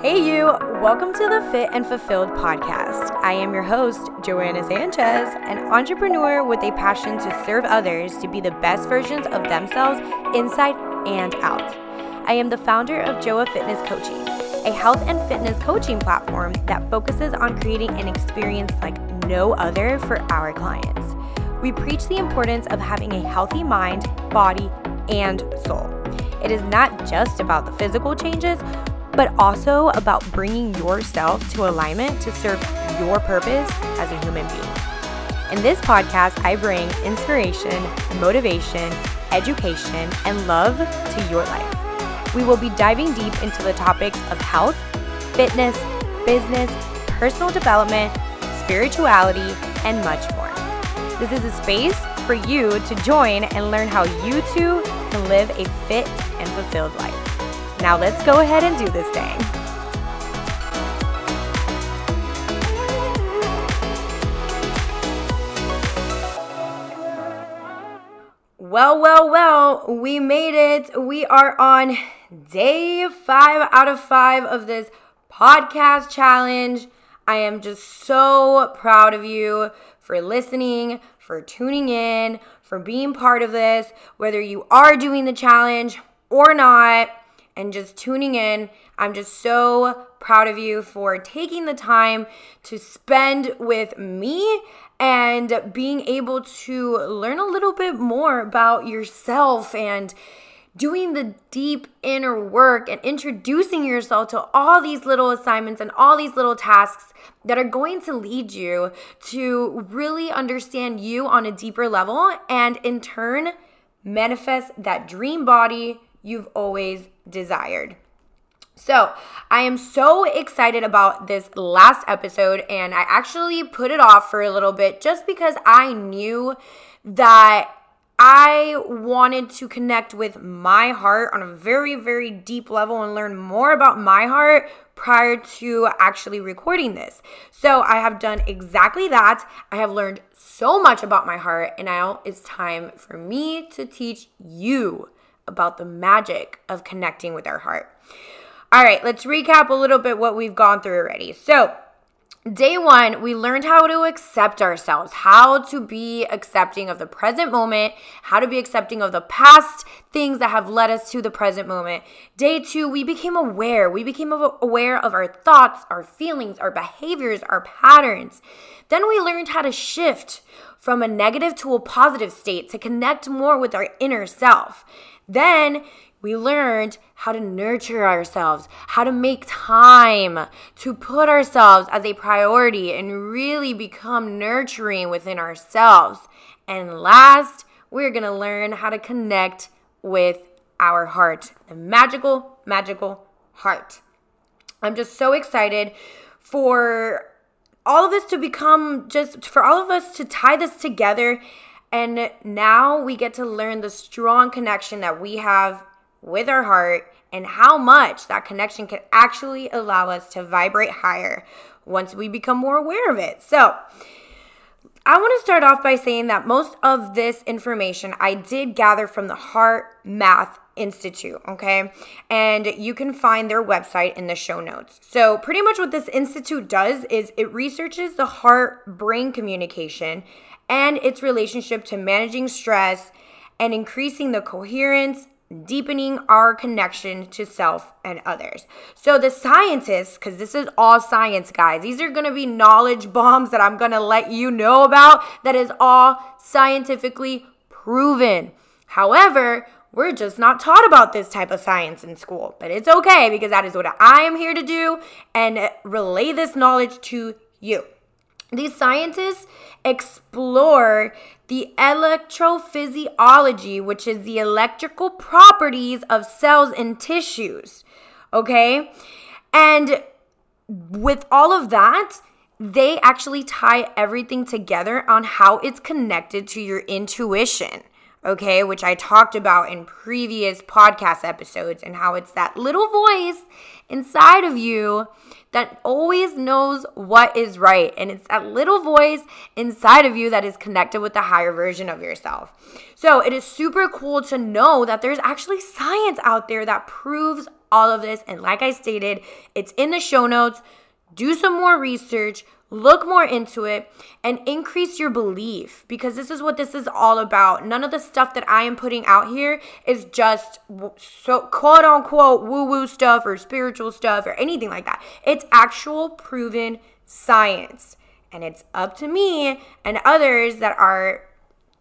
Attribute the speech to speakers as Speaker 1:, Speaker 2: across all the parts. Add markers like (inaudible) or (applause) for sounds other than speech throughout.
Speaker 1: Hey, you! Welcome to the Fit and Fulfilled podcast. I am your host, Joanna Sanchez, an entrepreneur with a passion to serve others to be the best versions of themselves inside and out. I am the founder of Joa Fitness Coaching, a health and fitness coaching platform that focuses on creating an experience like no other for our clients. We preach the importance of having a healthy mind, body, and soul. It is not just about the physical changes, but also about bringing yourself to alignment to serve your purpose as a human being. In this podcast, I bring inspiration, motivation, education, and love to your life. We will be diving deep into the topics of health, fitness, business, personal development, spirituality, and much more. This is a space for you to join and learn how you too can live a fit and fulfilled life. Now let's go ahead and do this thing. Well, well, well, we made it. We are on day five out of five of this podcast challenge. I am just so proud of you for listening, for tuning in, for being part of this, whether you are doing the challenge or not and just tuning in. I'm just so proud of you for taking the time to spend with me and being able to learn a little bit more about yourself and doing the deep inner work and introducing yourself to all these little assignments and all these little tasks that are going to lead you to really understand you on a deeper level and in turn manifest that dream body you've always desired. So, I am so excited about this last episode, and I actually put it off for a little bit just because I knew that I wanted to connect with my heart on a very, very deep level and learn more about my heart prior to actually recording this. So, I have done exactly that. I have learned so much about my heart, and now it's time for me to teach you about the magic of connecting with our heart. All right, let's recap a little bit what we've gone through already. So, Day one, we learned how to accept ourselves, how to be accepting of the present moment, how to be accepting of the past things that have led us to the present moment. Day two, we became aware. We became aware of our thoughts, our feelings, our behaviors, our patterns. Then we learned how to shift from a negative to a positive state to connect more with our inner self. Then we learned how to nurture ourselves, how to make time to put ourselves as a priority and really become nurturing within ourselves. And last, we're gonna learn how to connect with our heart, the magical, magical heart. I'm just so excited for all of this to become just for all of us to tie this together. And now we get to learn the strong connection that we have with our heart and how much that connection can actually allow us to vibrate higher once we become more aware of it. So, I want to start off by saying that most of this information I did gather from the Heart Math Institute, okay? And you can find their website in the show notes. So, pretty much what this institute does is it researches the heart brain communication and its relationship to managing stress and increasing the coherence deepening our connection to self and others. So, the scientists, because this is all science, guys, these are gonna be knowledge (laughs) bombs that I'm gonna let you know about that is all scientifically proven. However, we're just not taught about this type of science in school, but it's okay because that is what I am here to do and relay this knowledge to you. These scientists explore the electrophysiology, which is the electrical properties of cells and tissues. Okay? And with all of that, they actually tie everything together on how it's connected to your intuition. Okay, which I talked about in previous podcast episodes, and how it's that little voice inside of you that always knows what is right. And it's that little voice inside of you that is connected with the higher version of yourself. So it is super cool to know that there's actually science out there that proves all of this. And like I stated, it's in the show notes. Do some more research, look more into it and increase your belief because this is what this is all about. None of the stuff that I am putting out here is just so quote unquote woo woo stuff or spiritual stuff or anything like that. It's actual proven science. And it's up to me and others that are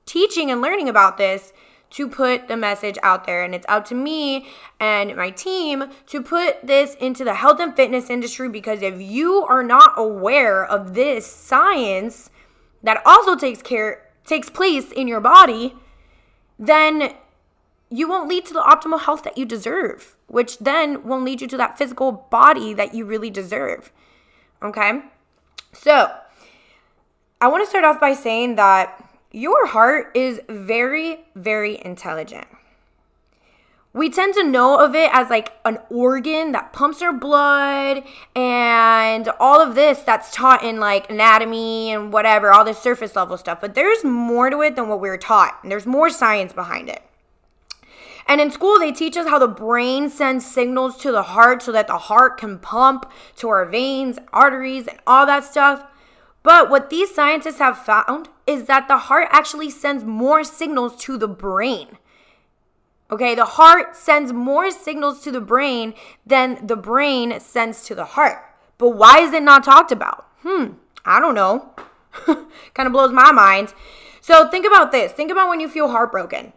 Speaker 1: teaching and learning about this to put the message out there. And it's up to me and my team to put this into the health and fitness industry because if you are not aware of this science that also takes care takes place in your body, then you won't lead to the optimal health that you deserve, which then will lead you to that physical body that you really deserve. Okay? So, I want to start off by saying that your heart is very, very intelligent. We tend to know of it as like an organ that pumps our blood and all of this that's taught in like anatomy and whatever, all this surface level stuff. But there's more to it than what we are taught, and there's more science behind it. And in school, they teach us how the brain sends signals to the heart so that the heart can pump to our veins, arteries, and all that stuff. But what these scientists have found is that the heart actually sends more signals to the brain. Okay, the heart sends more signals to the brain than the brain sends to the heart. But why is it not talked about? Hmm, I don't know. (laughs) kind of blows my mind. So think about this. Think about when you feel heartbroken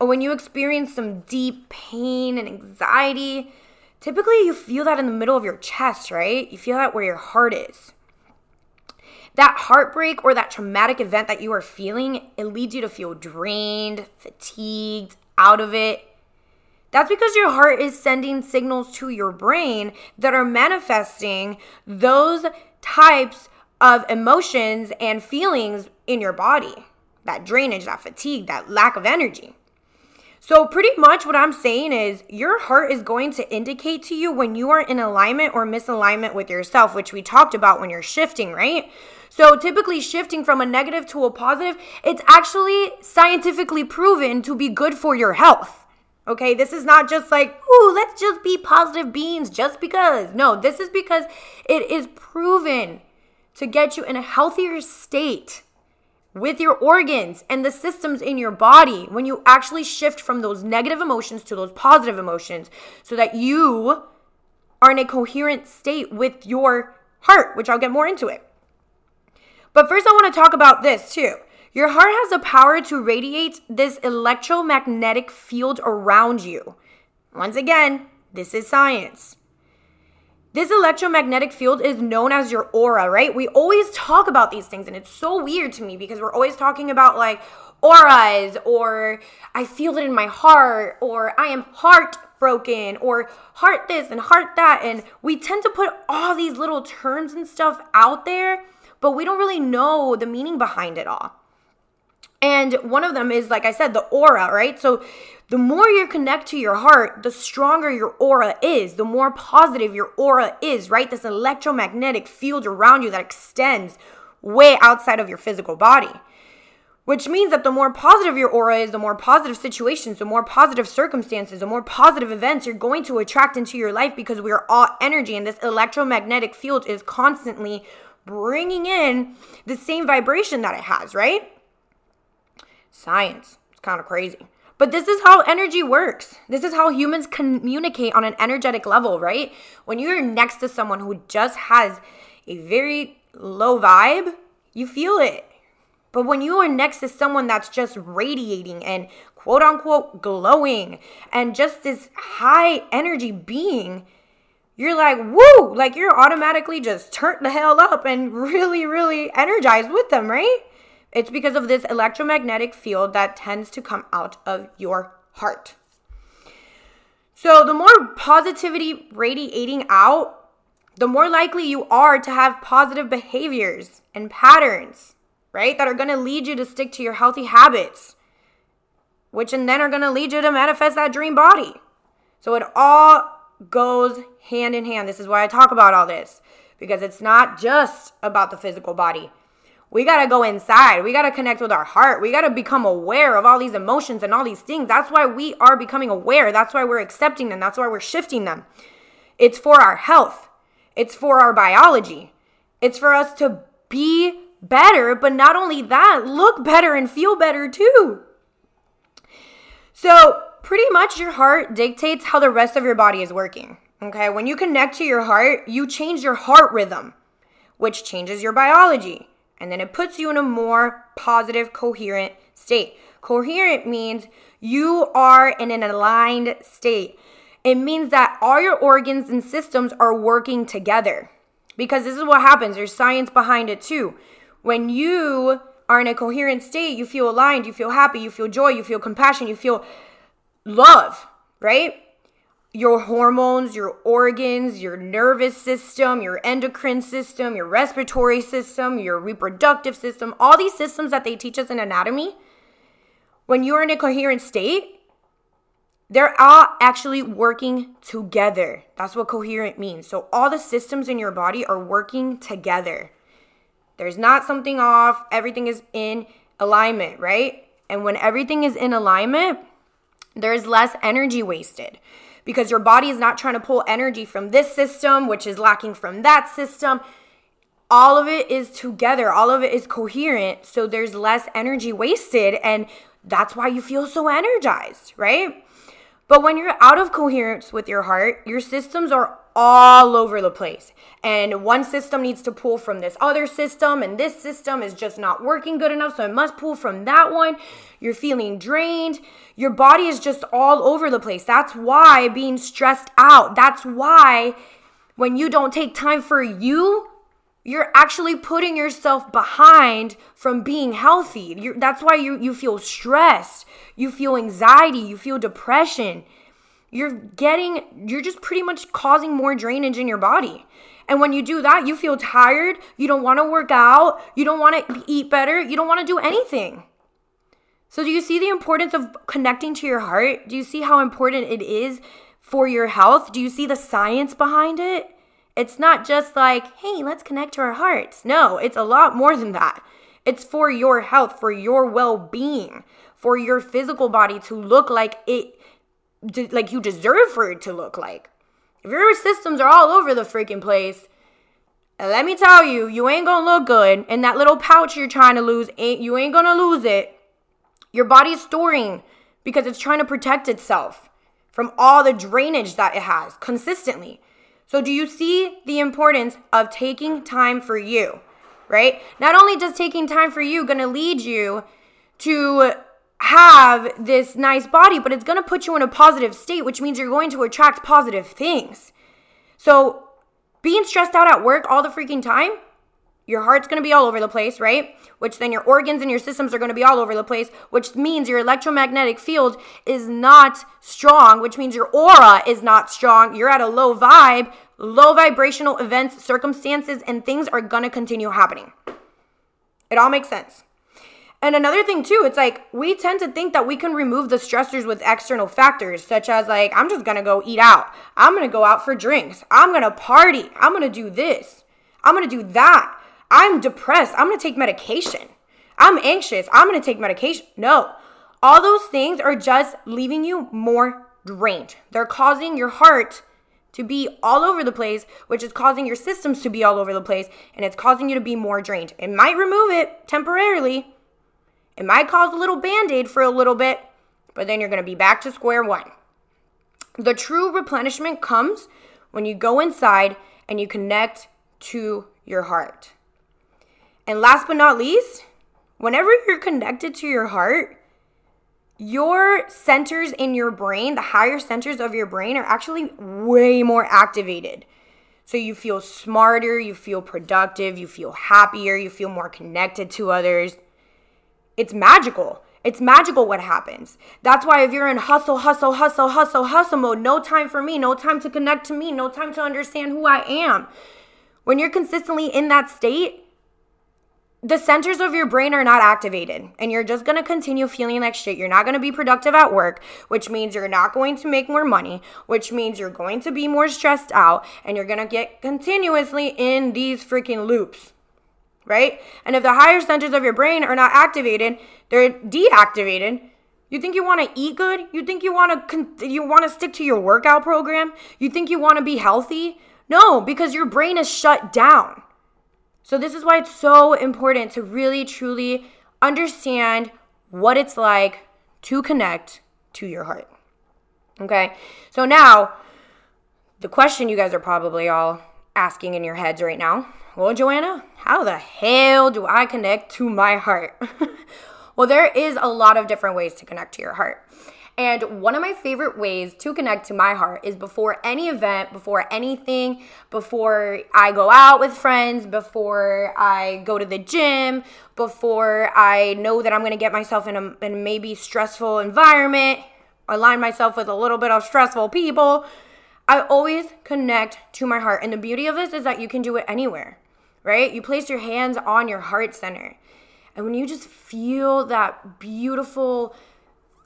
Speaker 1: or when you experience some deep pain and anxiety. Typically, you feel that in the middle of your chest, right? You feel that where your heart is that heartbreak or that traumatic event that you are feeling, it leads you to feel drained, fatigued, out of it. That's because your heart is sending signals to your brain that are manifesting those types of emotions and feelings in your body that drainage, that fatigue, that lack of energy. So, pretty much what I'm saying is your heart is going to indicate to you when you are in alignment or misalignment with yourself, which we talked about when you're shifting, right? So, typically, shifting from a negative to a positive, it's actually scientifically proven to be good for your health. Okay, this is not just like, ooh, let's just be positive beings just because. No, this is because it is proven to get you in a healthier state with your organs and the systems in your body when you actually shift from those negative emotions to those positive emotions so that you are in a coherent state with your heart, which I'll get more into it. But first, I want to talk about this too. Your heart has the power to radiate this electromagnetic field around you. Once again, this is science. This electromagnetic field is known as your aura, right? We always talk about these things, and it's so weird to me because we're always talking about like auras, or I feel it in my heart, or I am heartbroken, or heart this and heart that. And we tend to put all these little terms and stuff out there, but we don't really know the meaning behind it all. And one of them is, like I said, the aura, right? So the more you connect to your heart, the stronger your aura is, the more positive your aura is, right? This electromagnetic field around you that extends way outside of your physical body. Which means that the more positive your aura is, the more positive situations, the more positive circumstances, the more positive events you're going to attract into your life because we are all energy and this electromagnetic field is constantly bringing in the same vibration that it has, right? Science. It's kind of crazy. But this is how energy works. This is how humans communicate on an energetic level, right? When you're next to someone who just has a very low vibe, you feel it. But when you are next to someone that's just radiating and quote unquote glowing and just this high energy being, you're like, woo, like you're automatically just turned the hell up and really, really energized with them, right? It's because of this electromagnetic field that tends to come out of your heart. So, the more positivity radiating out, the more likely you are to have positive behaviors and patterns, right? That are gonna lead you to stick to your healthy habits. which and then are to lead you to manifest that dream body. So it all goes hand in hand. This is why I talk about all this because it's not just about the physical body. We got to go inside. We got to connect with our heart. We got to become aware of all these emotions and all these things. That's why we are becoming aware. That's why we're accepting them. That's why we're shifting them. It's for our health, it's for our biology, it's for us to be better, but not only that, look better and feel better too. So, pretty much your heart dictates how the rest of your body is working. Okay, when you connect to your heart, you change your heart rhythm, which changes your biology, and then it puts you in a more positive, coherent state. Coherent means you are in an aligned state. It means that all your organs and systems are working together. Because this is what happens, there's science behind it too. When you are in a coherent state, you feel aligned, you feel happy, you feel joy, you feel compassion, you feel love, right? Your hormones, your organs, your nervous system, your endocrine system, your respiratory system, your reproductive system, all these systems that they teach us in anatomy, when you're in a coherent state, they're all actually working together. That's what coherent means. So all the systems in your body are working together. There's not something off, everything is in alignment, right? And when everything is in alignment, there's less energy wasted because your body is not trying to pull energy from this system, which is lacking from that system. All of it is together, all of it is coherent. So there's less energy wasted. And that's why you feel so energized, right? But when you're out of coherence with your heart, your systems are all over the place. And one system needs to pull from this other system, and this system is just not working good enough, so it must pull from that one. You're feeling drained. Your body is just all over the place. That's why being stressed out, that's why when you don't take time for you, you're actually putting yourself behind from being healthy. You're, that's why you, you feel stressed, you feel anxiety, you feel depression. You're getting, you're just pretty much causing more drainage in your body. And when you do that, you feel tired, you don't want to work out, you don't want to eat better, you don't want to do anything. So, do you see the importance of connecting to your heart? Do you see how important it is for your health? Do you see the science behind it? It's not just like, hey, let's connect to our hearts. No, it's a lot more than that. It's for your health, for your well being, for your physical body to look like it, like you deserve for it to look like. If your systems are all over the freaking place, let me tell you, you ain't gonna look good. And that little pouch you're trying to lose, ain't you ain't gonna lose it. Your body's storing because it's trying to protect itself from all the drainage that it has consistently. So, do you see the importance of taking time for you, right? Not only does taking time for you to lead you to have this nice body, but it's going to put you in a positive state, which means you're going to attract positive things. So, being stressed out at work all the freaking time, your heart's going to be all over the place, right? Which then your organs and your systems are going to be all over the place, which means your electromagnetic field is not strong, which means your aura is not strong. You're at a low vibe, low vibrational events, circumstances, and things are going to continue happening. It all makes sense. And another thing too, it's like we tend to think that we can remove the stressors with external factors, such as like, I'm just gonna go eat out. I'm gonna go out for drinks. I'm gonna party. I'm gonna do this. I'm gonna do that. I'm depressed. I'm to take medication. I'm anxious. I'm to take medication. No. All those things are just leaving you more drained. They're causing your heart to be all over the place, which is causing your systems to be all over the place, and it's causing you to be more drained. It might remove it temporarily. It might cause a little band aid for a little bit, but then you're going to be back to square one. The true replenishment comes when you go inside and you connect to your heart. And last but not least, whenever you're connected to your heart, your centers in your brain, the higher centers of your brain, are actually way more activated. So you feel smarter, you feel productive, you feel happier, you feel more connected to others. It's magical. It's magical what happens. That's why if you're in hustle, hustle, hustle, hustle, hustle mode, no time for me, no time to connect to me, no time to understand who I am. When you're consistently in that state, the centers of your brain are not activated and you're just going to continue feeling like shit. You're not going to be productive at work, which means you're not going to make more money, which means you're going to be more stressed out and you're going to get continuously in these freaking loops. Right? And if the higher centers of your brain are not activated, they're deactivated. You think you want to eat good? You think you want to con- you want to stick to your workout program? You think you want to be healthy? No, because your brain is shut down. So, this is why it's so important to really truly understand what it's like to connect to your heart. Okay, so now the question you guys are probably all asking in your heads right now well, Joanna, how the hell do I connect to my heart? (laughs) well, there is a lot of different ways to connect to your heart. And one of my favorite ways to connect to my heart is before any event, before anything, before I go out with friends, before I go to the gym, before I know that I'm going to get myself in a, in maybe stressful environment, align myself with a little bit of stressful people. I always connect to my heart. And the beauty of this is that you can do it anywhere, right? You place your hands on your heart center. And when you just feel that beautiful,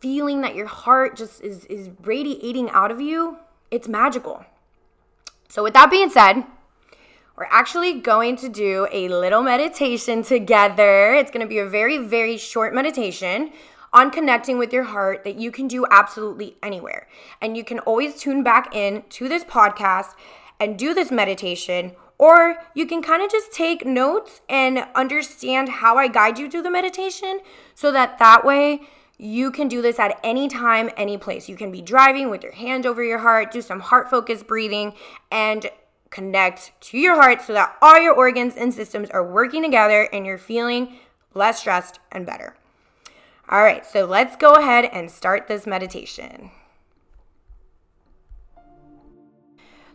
Speaker 1: feeling that your heart just is, is radiating out of you, it's magical. So, with that being said, we're actually going to do a little meditation together. It's going to be a very, very short meditation on connecting with your heart that you can do absolutely anywhere. And you can always tune back in to this podcast and do this meditation or you can kind of just take notes and understand how I guide you through the meditation so that that way you can do this at any time, any place. You can be driving with your hand over your heart, do some heart focused breathing, and connect to your heart so that all your organs and systems are working together and you're feeling less stressed and better. All right, so let's go ahead and start this meditation.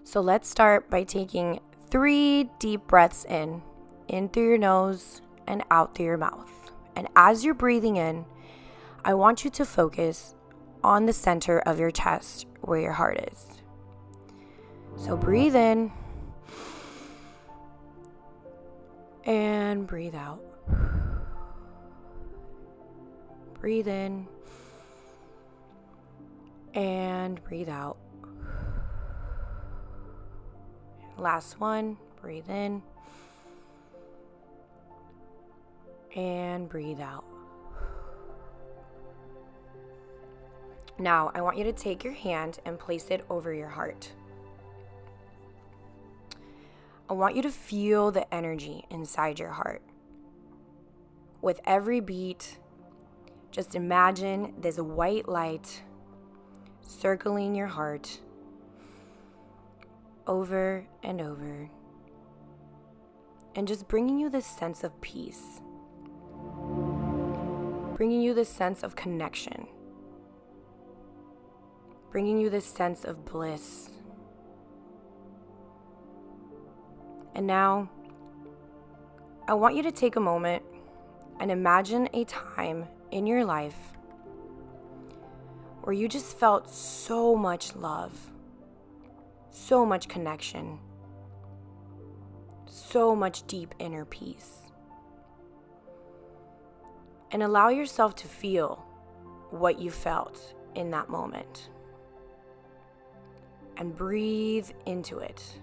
Speaker 1: So let's start by taking three deep breaths in, in through your nose and out through your mouth. And as you're breathing in, I want you to focus on the center of your chest where your heart is. So breathe in and breathe out. Breathe in and breathe out. Last one, breathe in and breathe out. Now, I want you to take your hand and place it over your heart. I want you to feel the energy inside your heart. With every beat, just imagine this white light circling your heart over and over, and just bringing you this sense of peace, bringing you this sense of connection bringing you this sense of bliss. And now, I want you to take a moment and imagine a time in your life where you just felt so much love, so much connection, so much deep inner peace. And allow yourself to feel what you felt in that moment and breathe into it.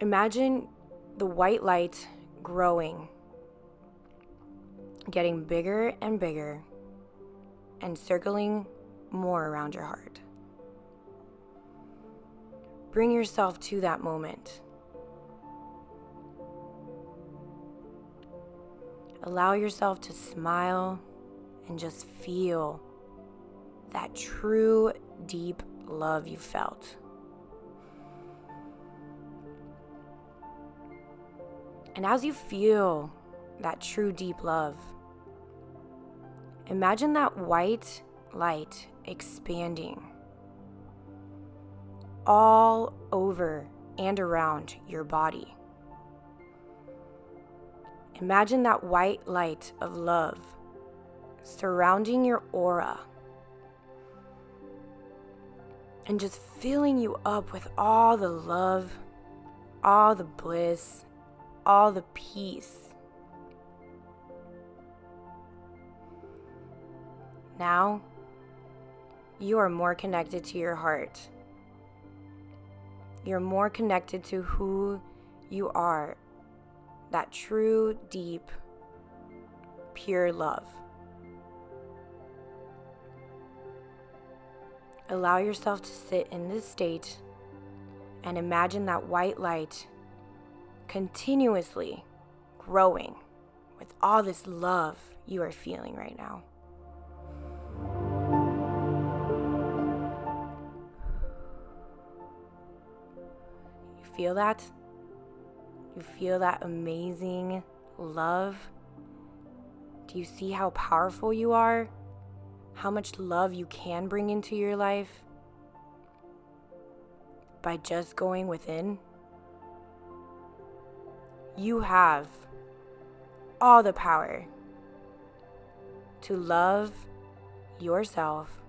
Speaker 1: Imagine the white light growing, getting bigger and bigger, and circling more around your heart. Bring yourself to that moment. Allow yourself to smile and just feel that true, deep love you felt. And as you feel that true, deep love, imagine that white light expanding all over and around your body. Imagine that white light of love surrounding your aura and just filling you up with all the love all the bliss, all the peace. Now, you are more connected to your heart. You're more connected to who you are that true, deep, pure love. Allow yourself to sit in this state and imagine that white light continuously growing with all this love you are feeling right now. You feel that? You feel that amazing love? Do you see how powerful you are? How much love you can bring into your life by just going within? You have all the power to love yourself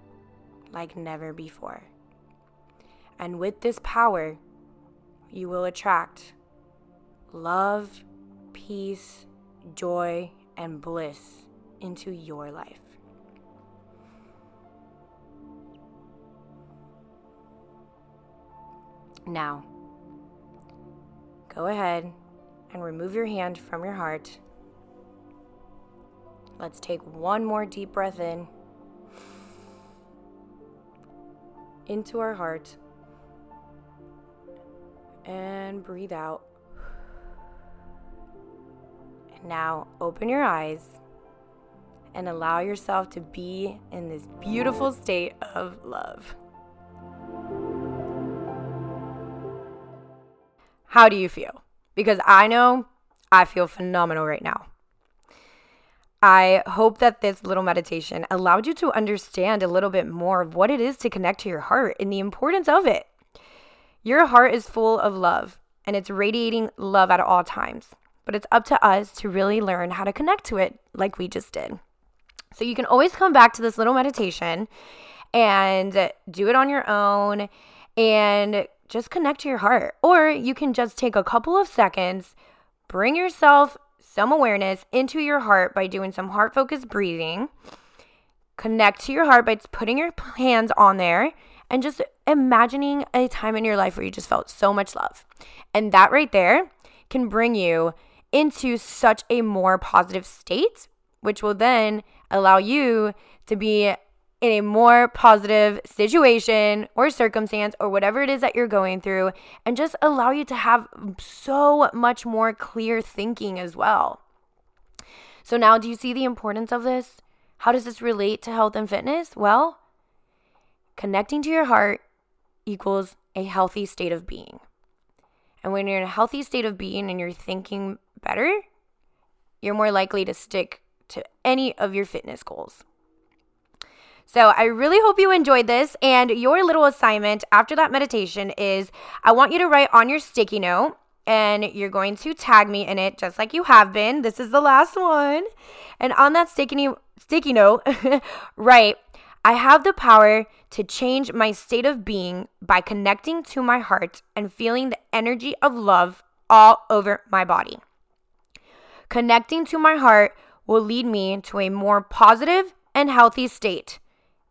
Speaker 1: like never before. And with this power, you will attract love, peace, joy, and bliss into your life. Now, go ahead and remove your hand from your heart. Let's take one more deep breath in into our heart and breathe out. And now open your eyes and allow yourself to be in this beautiful state of love. How do you feel? Because I know I feel phenomenal right now. I hope that this little meditation allowed you to understand a little bit more of what it is to connect to your heart and the importance of it. Your heart is full of love and it's radiating love at all times, but it's up to us to really learn how to connect to it like we just did. So you can always come back to this little meditation and do it on your own and just connect to your heart. Or you can just take a couple of seconds, bring yourself some awareness into your heart by doing some heart focused breathing. Connect to your heart by putting your hands on there and just imagining a time in your life where you just felt so much love. And that right there can bring you into such a more positive state, which will then allow you to be in a more positive situation or circumstance or whatever it is that you're going through and just allow you to have so much more clear thinking as well. So, now do you see the importance of this? How does this relate to health and fitness? Well, connecting to your heart equals a healthy state of being. And when you're in a healthy state of being and you're thinking better, you're more likely to stick to any of your fitness goals. So I really hope you enjoyed this. And your little assignment after that meditation is I want you to write on your sticky note and you're going to tag me in it just like you have been. This is the last one. And on that sticky, sticky note, (laughs) write, I have the power to change my state of being by connecting to my heart and feeling the energy of love all over my body. Connecting to my heart will lead me to a more positive and healthy state.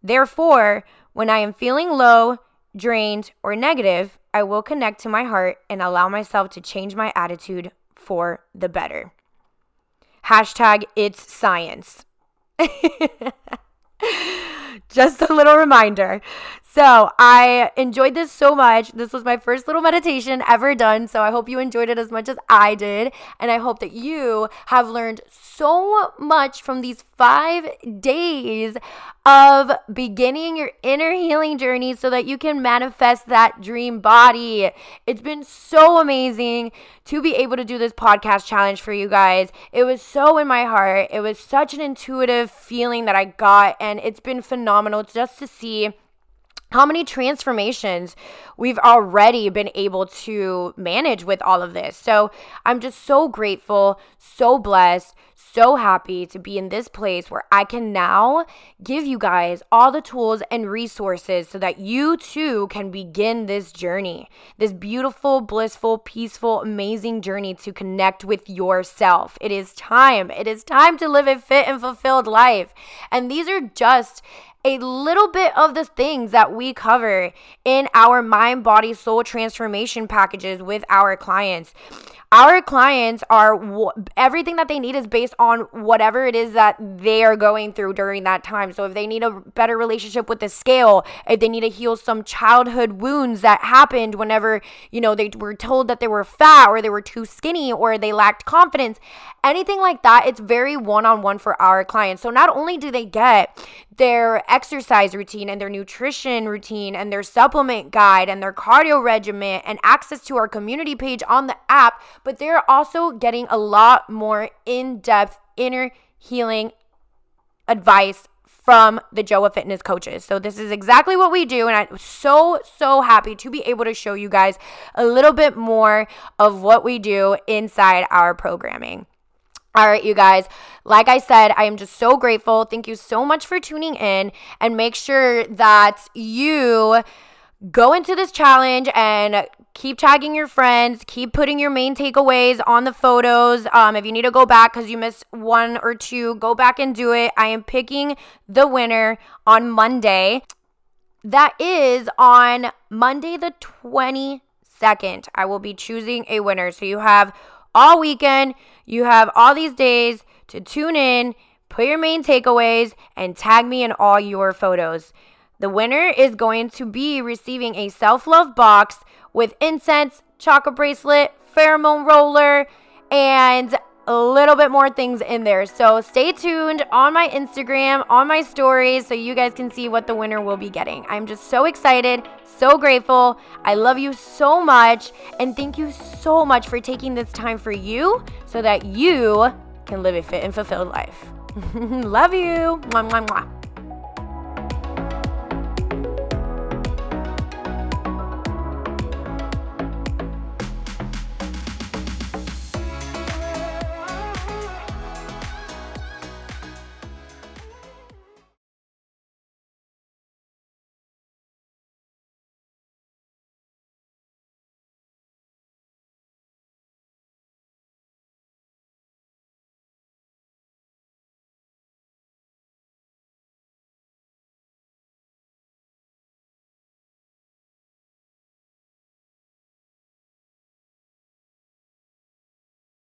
Speaker 1: Therefore, when I am feeling low, drained, or negative, I will connect to my heart and allow myself to change my attitude for the better. Hashtag it's science. (laughs) Just a little reminder. So, I enjoyed this so much. This was my first little meditation ever done. So, I hope you enjoyed it as much as I did. And I hope that you have learned so much from these five days of beginning your inner healing journey so that you can manifest that dream body. It's been so amazing to be able to do this podcast challenge for you guys. It was so in my heart. It was such an intuitive feeling that I got, and it's been phenomenal just to see how many transformations we've already been able to manage with all of this. So I'm just so grateful, so blessed, so happy to be in this place where I can now give you guys all the tools and resources so that you too can begin this journey, this beautiful, blissful, peaceful, amazing journey to connect with yourself. It is time. It is time to live a fit and fulfilled life. And these are just a little bit of the things that we cover in our mind, body, soul transformation packages with our clients. Our clients are everything that they need is based on whatever it is that they are going through during that time. So if they need a better relationship with the scale, if they need to heal some childhood wounds that happened whenever, you know, they were told that they were fat or they were too skinny or they lacked confidence, anything like that, it's very one-on-one for our clients. So not only do they get their exercise routine and their nutrition routine and their supplement guide and their cardio regimen and access to our community page on the app, but they're also getting a lot more in depth inner healing advice from the Joa Fitness coaches. So this is exactly what we do and I'm so so happy to be able to show you guys a little bit more of what we do inside our programming. All right, you guys. Like I said, I am just so grateful. Thank you so much for tuning in and make sure that you go into this challenge and keep tagging your friends keep putting your main takeaways on the photos. Um, if you need to go back because you missed one or two go back and do it. I am picking the winner on monday. That is on monday the 22nd i will be choosing a winner. So you have all weekend. You have all these days to tune in put your main takeaways and tag me in all your photos. The winner is going to be receiving a self love box with incense, chocolate bracelet, pheromone roller, and a little bit more things in there. So stay tuned on my Instagram, on my stories, so you guys can see what the winner will be getting. I'm just so excited, so grateful. I love you so much, and thank you so much for taking this time for you so that you can live a fit and fulfilled life. (laughs) love you. Mwah, mwah, mwah.